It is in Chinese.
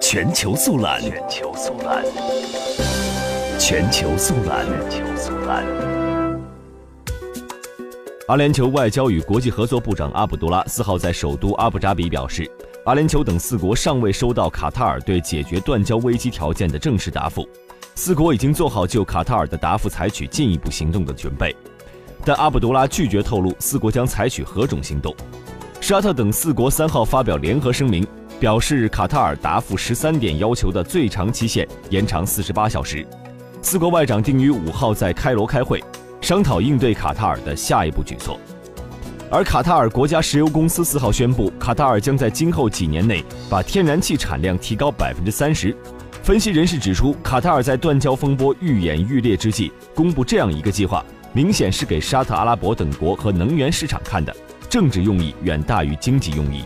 全球速览，全球速览，全球速览，全球速览。阿联酋外交与国际合作部长阿卜杜拉四号在首都阿布扎比表示，阿联酋等四国尚未收到卡塔尔对解决断交危机条件的正式答复，四国已经做好就卡塔尔的答复采取进一步行动的准备，但阿卜杜拉拒绝透露四国将采取何种行动。沙特等四国三号发表联合声明，表示卡塔尔答复十三点要求的最长期限延长四十八小时。四国外长定于五号在开罗开会，商讨应对卡塔尔的下一步举措。而卡塔尔国家石油公司四号宣布，卡塔尔将在今后几年内把天然气产量提高百分之三十。分析人士指出，卡塔尔在断交风波愈演愈烈之际公布这样一个计划，明显是给沙特阿拉伯等国和能源市场看的。政治用意远大于经济用意。